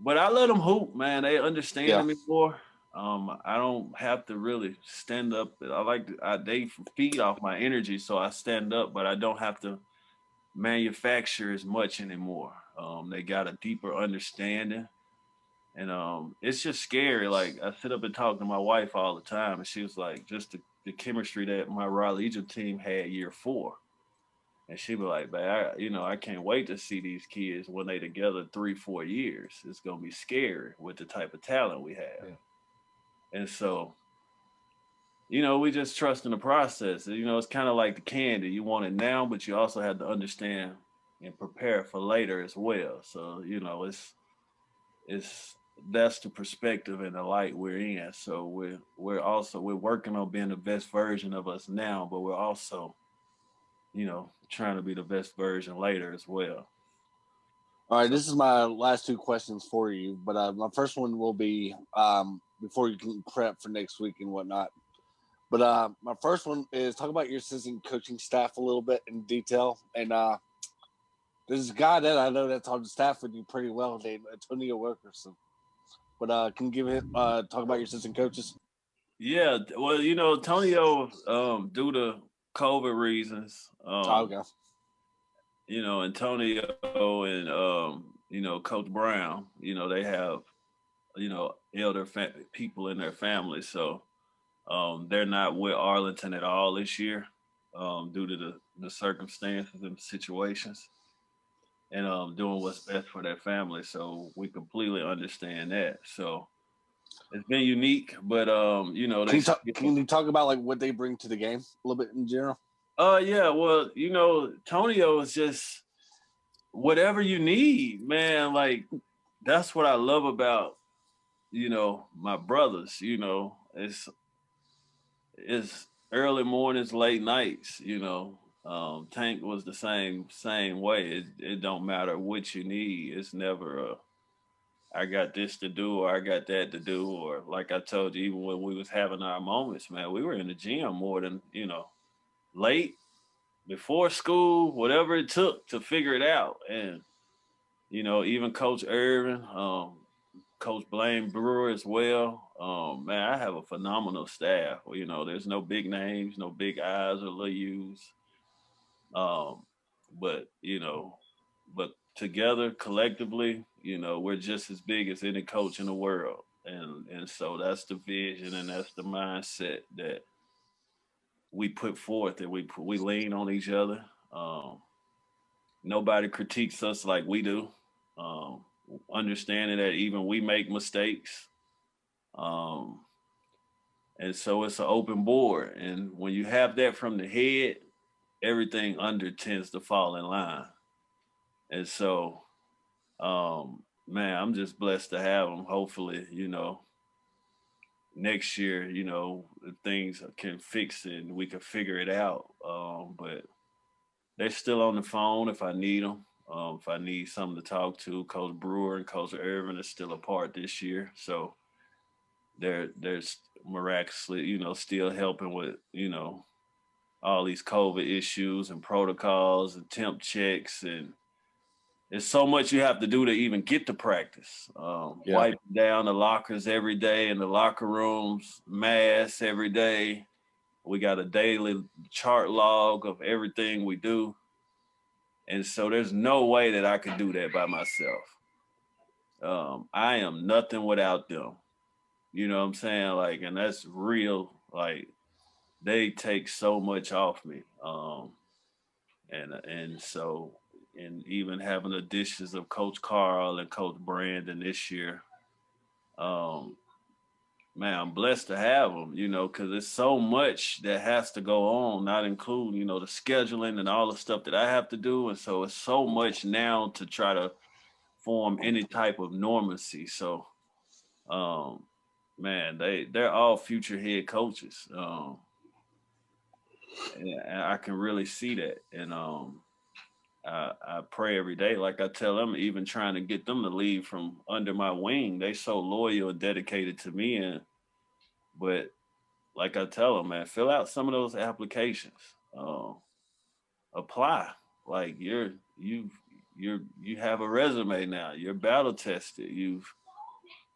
but I let them hoop, man. They understand Yeah. me more. Um, I don't have to really stand up. I like to, I, they feed off my energy, so I stand up, but I don't have to manufacture as much anymore. Um, they got a deeper understanding. And um, it's just scary. Like I sit up and talk to my wife all the time, and she was like, just the, the chemistry that my Raleigh Egypt team had year four. And she be like, man, I, you know, I can't wait to see these kids when they together three, four years. It's gonna be scary with the type of talent we have. Yeah. And so, you know, we just trust in the process. You know, it's kind of like the candy. You want it now, but you also have to understand and prepare for later as well. So, you know, it's it's that's the perspective and the light we're in. So we're we're also we're working on being the best version of us now, but we're also, you know, trying to be the best version later as well. All right, this is my last two questions for you, but uh, my first one will be um, before you can prep for next week and whatnot. But uh, my first one is talk about your assistant coaching staff a little bit in detail. And uh, there's a guy that I know that's on the staff with you pretty well named Antonio Wilkerson. But uh, can you give it uh, talk about your assistant coaches? Yeah, well, you know, Tonio, um, due to COVID reasons, um, Oh, okay. you know, Antonio and um, you know, Coach Brown, you know, they have, you know, elder fa- people in their family, so um, they're not with Arlington at all this year, um, due to the the circumstances and situations, and um, doing what's best for their family. So we completely understand that. So it's been unique, but um, you know, Can you, talk, can you talk about like what they bring to the game a little bit in general? Uh yeah, well, you know, Tonio is just whatever you need, man. Like that's what I love about, you know, my brothers, you know, it's it's early mornings, late nights, you know. Um, Tank was the same same way. It it don't matter what you need. It's never a I got this to do or I got that to do or like I told you, even when we was having our moments, man, we were in the gym more than you know, late before school, whatever it took to figure it out. And you know, even Coach Irvin, um, Coach Blaine Brewer as well. Um, man, I have a phenomenal staff. You know, there's no big names, no big eyes or little U's. Um, but you know, but together collectively, you know, we're just as big as any coach in the world. And and so that's the vision and that's the mindset that we put forth and we we lean on each other. Um, nobody critiques us like we do. Um, understanding that even we make mistakes. Um, and so it's an open board. And when you have that from the head, everything under tends to fall in line. And so, um, man, I'm just blessed to have them. Hopefully, you know, next year, you know, things can fix it and we can figure it out. Um, but they're still on the phone if I need them. Um, if I need something to talk to, Coach Brewer and Coach Irvin are still apart this year, so they're they're miraculously, you know, still helping with you know all these COVID issues and protocols and temp checks and it's so much you have to do to even get to practice. Um, Yeah. Wipe down the lockers every day in the locker rooms, masks every day. We got a daily chart log of everything we do. And so there's no way that I could do that by myself. Um, I am nothing without them. You know what I'm saying? Like, and that's real. Like, they take so much off me. Um, and and so and even having the additions of Coach Carl and Coach Brandon this year. Um, man, I'm blessed to have them, you know, because there's so much that has to go on, not including, you know, the scheduling and all the stuff that I have to do. And so it's so much now to try to form any type of normalcy. So, um, man, they they're all future head coaches. Um, and I can really see that. And um, I, I pray every day, like I tell them, even trying to get them to leave from under my wing. They so loyal and dedicated to me, and but like I tell them, man, fill out some of those applications. Um, apply. Like you're you you're you have a resume now. You're battle tested. You've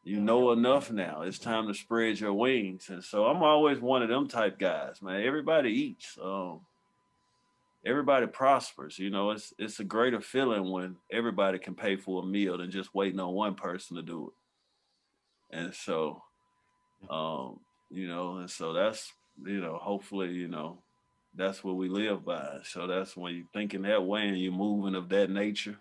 you know enough now. It's time to spread your wings. And so I'm always one of them type guys, man. Everybody eats. Um, everybody prospers. You know, it's it's a greater feeling when everybody can pay for a meal than just waiting on one person to do it. And so, um, you know, and so that's you know, hopefully, you know, that's what we live by. So that's when you're thinking that way and you're moving of that nature.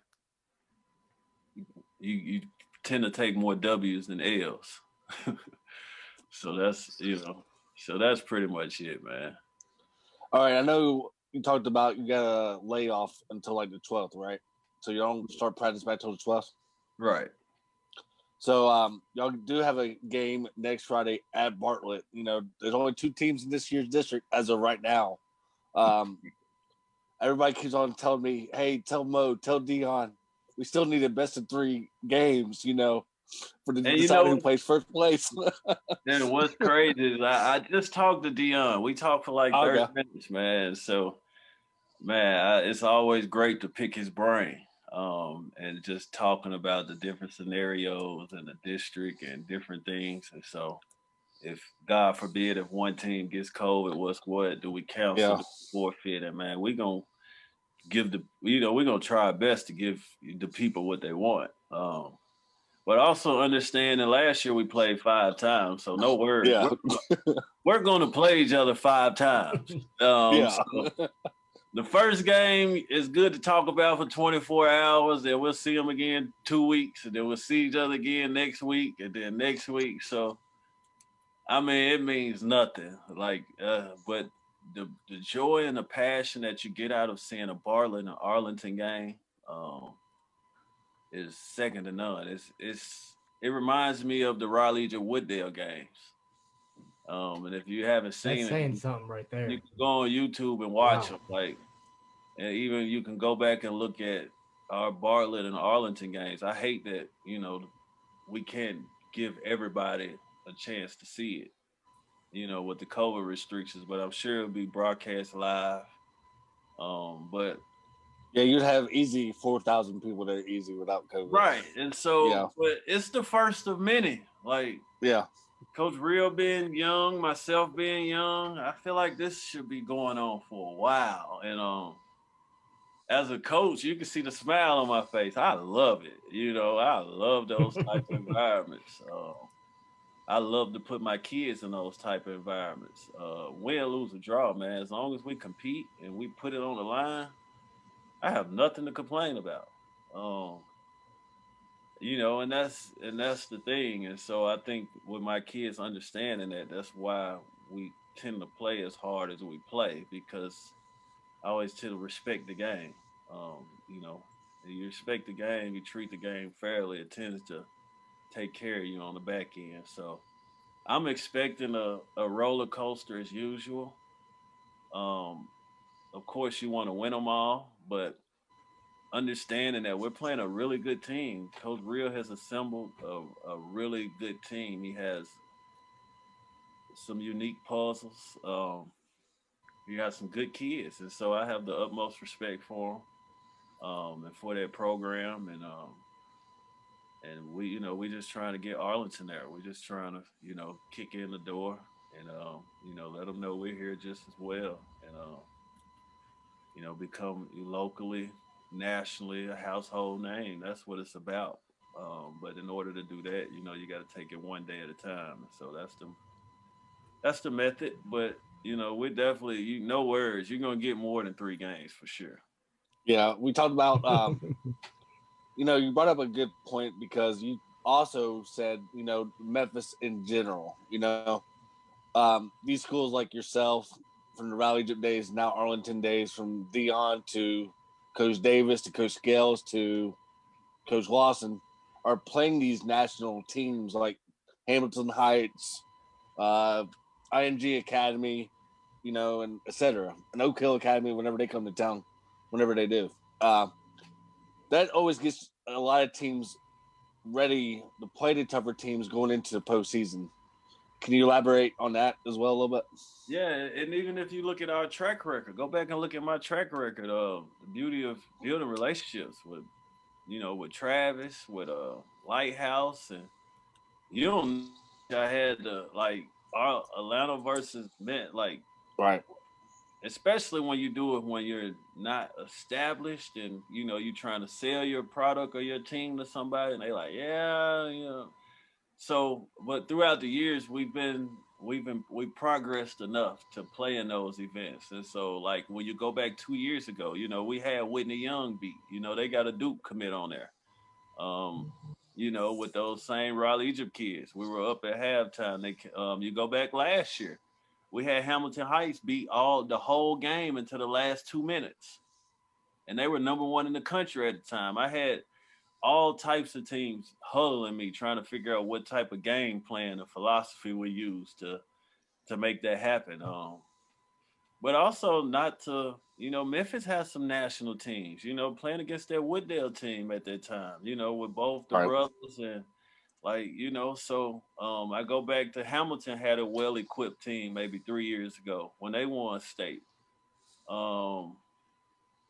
You you tend to take more W's than L's. so that's you know, so that's pretty much it, man. All right, I know you talked about you got a layoff until like the 12th, right? So you don't start practice back till the 12th. Right. So um, y'all do have a game next Friday at Bartlett. You know, there's only two teams in this year's district as of right now. Um, everybody keeps on telling me, "Hey, tell Mo, tell Dion, we still need a best of three games." You know, for the And you decide know- who plays first place. Then what's crazy is I, I just talked to Dion. We talked for like 30 Okay. minutes, man. So, man, I, it's always great to pick his brain um, and just talking about the different scenarios and the district and different things. And so, if God forbid, if one team gets COVID, what's what? Do we cancel Yeah. the forfeit? And man, we gonna give the you know we're gonna try our best to give the people what they want. Um, but also understand that last year we played five times, so no worries. yeah, We're, we're going to play each other five times. Um, yeah, so the first game is good to talk about for 24 hours, and we'll see them again two weeks, and then we'll see each other again next week, and then next week. So, I mean, it means nothing. Like, uh, but the the joy and the passion that you get out of seeing a Bartlett and Arlington game um, is second to none. It's it's it reminds me of the Raleigh and Wooddale games. Um, and if you haven't seen That's it, saying something right there. you can go on YouTube and watch Wow. them. Like, and even you can go back and look at our Bartlett and Arlington games. I hate that you know we can't give everybody a chance to see it. You know, with the COVID restrictions, but I'm sure it'll be broadcast live. Um, but yeah. You'd have easy four thousand people there easy without COVID. right, and so, Yeah. but it's the first of many. Like Yeah. Coach Real being young, myself being young, I feel like this should be going on for a while. And um, as a coach, you can see the smile on my face. I love it. You know, I love those type of environments. Um, I love to put my kids in those type of environments. Uh, win, lose, or draw, man. As long as we compete and we put it on the line, I have nothing to complain about. Um, you know, and that's and that's the thing. And so I think with my kids understanding that, that's why we tend to play as hard as we play because I always tend to respect the game. Um, you know, you respect the game, you treat the game fairly, it tends to take care of you on the back end. So I'm expecting a, a roller coaster as usual. Um, of course, you want to win them all, but understanding that we're playing a really good team. Coach Real has assembled a, a really good team. He has some unique puzzles. Um, he got some good kids, and so I have the utmost respect for him um, and for that program. And um, and we, you know, we're just trying to get Arlington there. We're just trying to, you know, kick in the door and um, you know, let them know we're here just as well, and um, you know, become locally nationally a household name. That's what it's about. Um, but in order to do that, you know, you got to take it one day at a time. So that's the that's the method. But you know, we're definitely you no worries. You're gonna get more than three games for sure. Yeah, we talked about. Um, you know, you brought up a good point because you also said, you know, Memphis in general. You know, um, these schools like yourself from the Raleigh Egypt days, now Arlington days, from Dion to Coach Davis to Coach Scales to Coach Lawson are playing these national teams like Hamilton Heights, uh, IMG Academy, you know, and etc. And Oak Hill Academy whenever they come to town, whenever they do. Uh, that always gets a lot of teams ready to play the tougher teams going into the postseason. Can you elaborate on that as well a little bit? Yeah, and even if you look at our track record, go back and look at my track record of the beauty of building relationships with, you know, with Travis, with uh Lighthouse, and you don't. I had to like our Atlanta versus Met, like right, especially when you do it when you're not established and you know you're trying to sell your product or your team to somebody, and they like, yeah, you know so, but throughout the years, we've been we've been we progressed enough to play in those events. And so, like when you go back two years ago, you know, we had Whitney Young beat. You know, they got a Duke commit on there. Um, you know, with those same Raleigh Egypt kids, we were up at halftime. They um, you go back last year, we had Hamilton Heights beat all the whole game into the last two minutes, and they were number one in the country at the time. I had all types of teams huddling me, trying to figure out what type of game plan or philosophy we use to to make that happen. Um, but also not to, you know, Memphis has some national teams, you know, playing against their Wooddale team at that time, you know, with both the right. brothers and like, you know, so um, I go back to Hamilton had a well equipped team maybe three years ago when they won state. Um,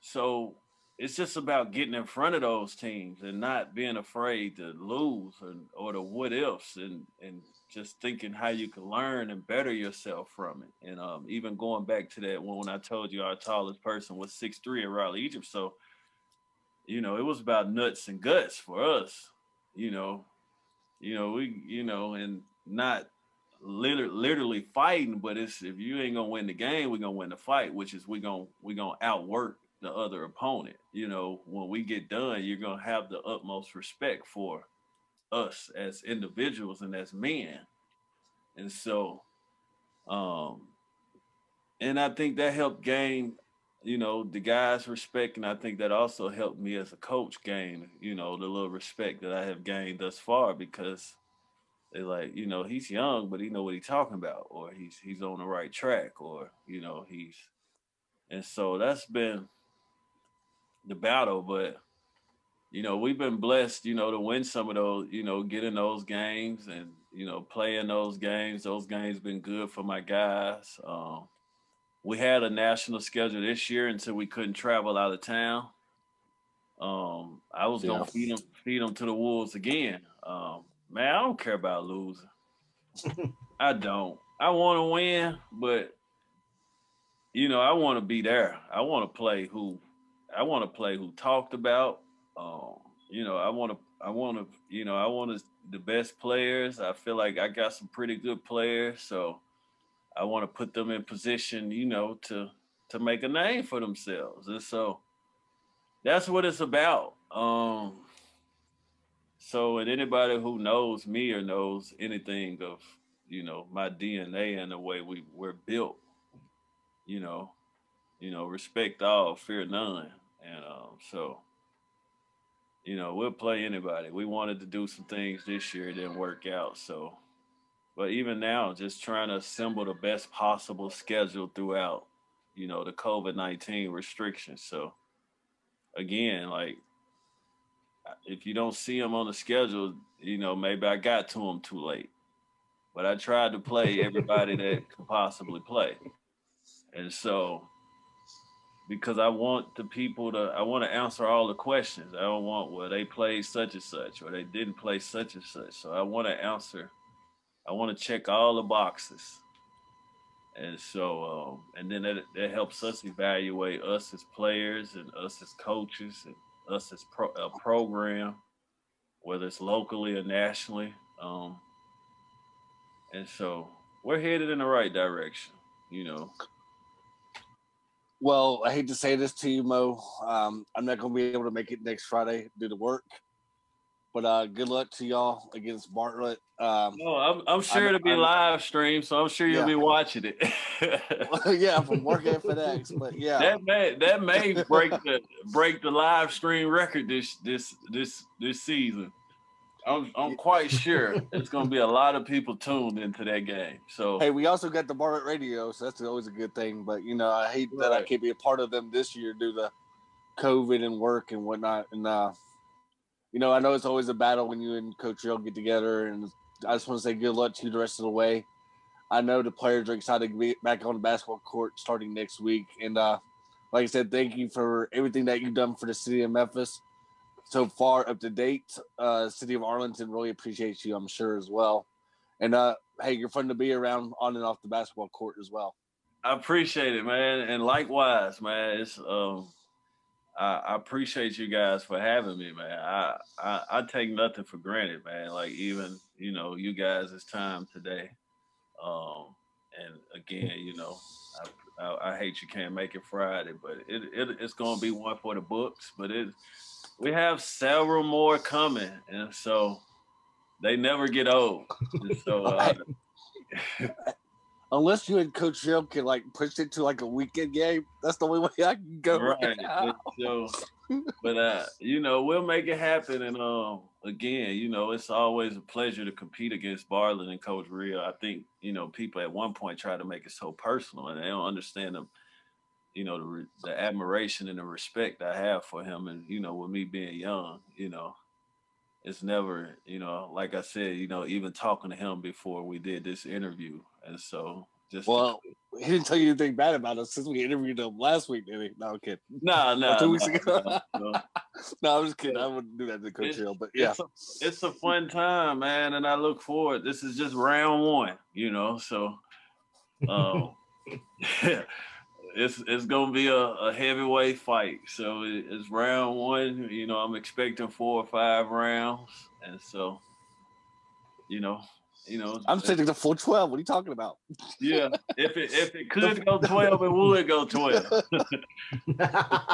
so it's just about getting in front of those teams and not being afraid to lose or, or the what ifs and and just thinking how you can learn and better yourself from it. And um, even going back to that one when I told you our tallest person was six three in Raleigh, Egypt. So, you know, it was about nuts and guts for us. You know, you know we you know and not literally literally fighting, but it's if you ain't gonna win the game, we're gonna win the fight, which is we gonna we gonna outwork the other opponent. You know, when we get done, you're gonna have the utmost respect for us as individuals and as men. And so um and I think that helped gain, you know, the guys respect and I think that also helped me as a coach gain, you know, the little respect that I have gained thus far because they like, you know, he's young, but he know what he's talking about, or he's he's on the right track, or you know, he's and so that's been the battle, but you know, we've been blessed, you know, to win some of those, you know, get in those games and, you know, play in those games. Those games been good for my guys. Um, we had a national schedule this year until we couldn't travel out of town. Um, I was gonna feed them, feed them to the wolves again. Um, man, I don't care about losing. I don't. I want to win, but you know, I want to be there. I want to play who I want to play who talked about. Um, you know, I want to, I want to, you know, I want the best players. I feel like I got some pretty good players, so I want to put them in position, you know, to to make a name for themselves. And so that's what it's about. Um, so, and anybody who knows me or knows anything of, you know, my DNA and the way we we're built, you know, you know, respect all, fear none, and um, so, you know, we'll play anybody. We wanted to do some things this year, it didn't work out, so. But even now, just trying to assemble the best possible schedule throughout, you know, the COVID nineteen restrictions. So, again, like if you don't see them on the schedule, you know, maybe I got to them too late. But I tried to play everybody that could possibly play. And so because I want the people to I want to answer all the questions. I don't want well they played such and such or they didn't play such and such. So I want to answer I want to check all the boxes. And so um, and then that, that helps us evaluate us as players and us as coaches and us as pro, a program, whether it's locally or nationally. Um, and so we're headed in the right direction, you know. Well, I hate to say this to you, Mo. Um, I'm not going to be able to make it next Friday due to work. But uh, good luck to y'all against Bartlett. Um, no, I'm, I'm sure I'm, it'll be I'm, live stream, so I'm sure you'll yeah. be watching it. yeah, from work at FedEx, but yeah, that may that may break the break the live stream record this this this this season. I'm I'm quite sure it's going to be a lot of people tuned into that game. So hey, we also got the Bartlett radio, so that's always a good thing. But you know, I hate right. that I can't be a part of them this year due to COVID and work and whatnot. And uh, you know, I know it's always a battle when you and Coach Real get together, and I just want to say good luck to you the rest of the way. I know the players are excited to be back on the basketball court starting next week, and uh, like I said, thank you for everything that you've done for the city of Memphis so far up to date. Uh, city of Arlington really appreciates you, I'm sure as well. And uh, hey, you're fun to be around on and off the basketball court as well. I appreciate it, man, and likewise, man. It's um I, I, appreciate you guys for having me, man. I, I, I take nothing for granted, man. Like even you know you guys' it's time today, um, and again, you know, I, I, I, hate you can't make it Friday, but it, it it's gonna be one for the books. But it we have several more coming, and so they never get old. And so. Uh, unless you and Coach Jim can like push it to like a weekend game, that's the only way I can go. Right. right so, but uh, you know, we'll make it happen. And um, again, you know, it's always a pleasure to compete against Bartlett and Coach Real. I think you know people at one point try to make it so personal, and they don't understand them. You know the the admiration and the respect I have for him, and you know, with me being young, you know, it's never, you know, like I said, you know, even talking to him before we did this interview, and so just well, to, he didn't tell you anything bad about us since we interviewed him last week, did he? No, I'm kidding. No, no, two weeks ago. No, no. no, I'm just kidding. I wouldn't do that to Coach Hill, but yeah, it's a, it's a fun time, man, and I look forward. This is just round one, you know, so. Um, it's it's gonna be a, a heavyweight fight. So it, it's round one. You know, I'm expecting four or five rounds, and so, you know, you know, I'm sitting the full twelve. What are you talking about? Yeah, if it if it could go twelve, it would go twelve.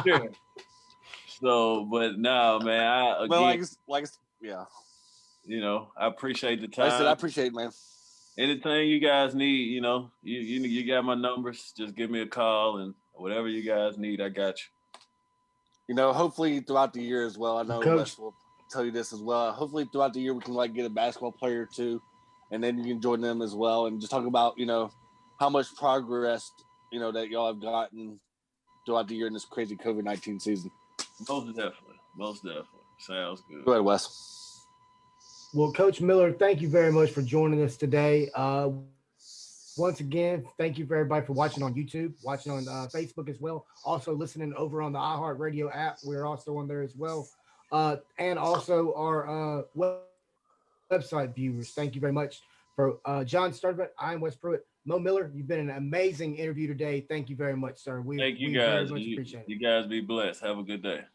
sure. So, but no, man. I, again, but like, like, yeah. You know, I appreciate the time. I said I appreciate it, man anything you guys need, you know, you you you got my numbers. Just give me a call and whatever you guys need, I got you. You know, hopefully throughout the year as well. I know Coach will tell you this as well. Hopefully throughout the year we can like get a basketball player or two, and then you can join them as well and just talk about you know how much progress you know that y'all have gotten throughout the year in this crazy COVID nineteen season. Most definitely, most definitely. Sounds good. Go ahead, Wes. Well, Coach Miller, thank you very much for joining us today. Uh, once again, thank you for everybody for watching on YouTube, watching on uh, Facebook as well. Also listening over on the iHeartRadio app. We're also on there as well. Uh, and also our uh, web- website viewers. Thank you very much for uh, John Sturdivant. I'm Wes Pruitt. Mo Miller, you've been an amazing interview today. Thank you very much, sir. We, thank you we guys. you, you guys be blessed. Have a good day.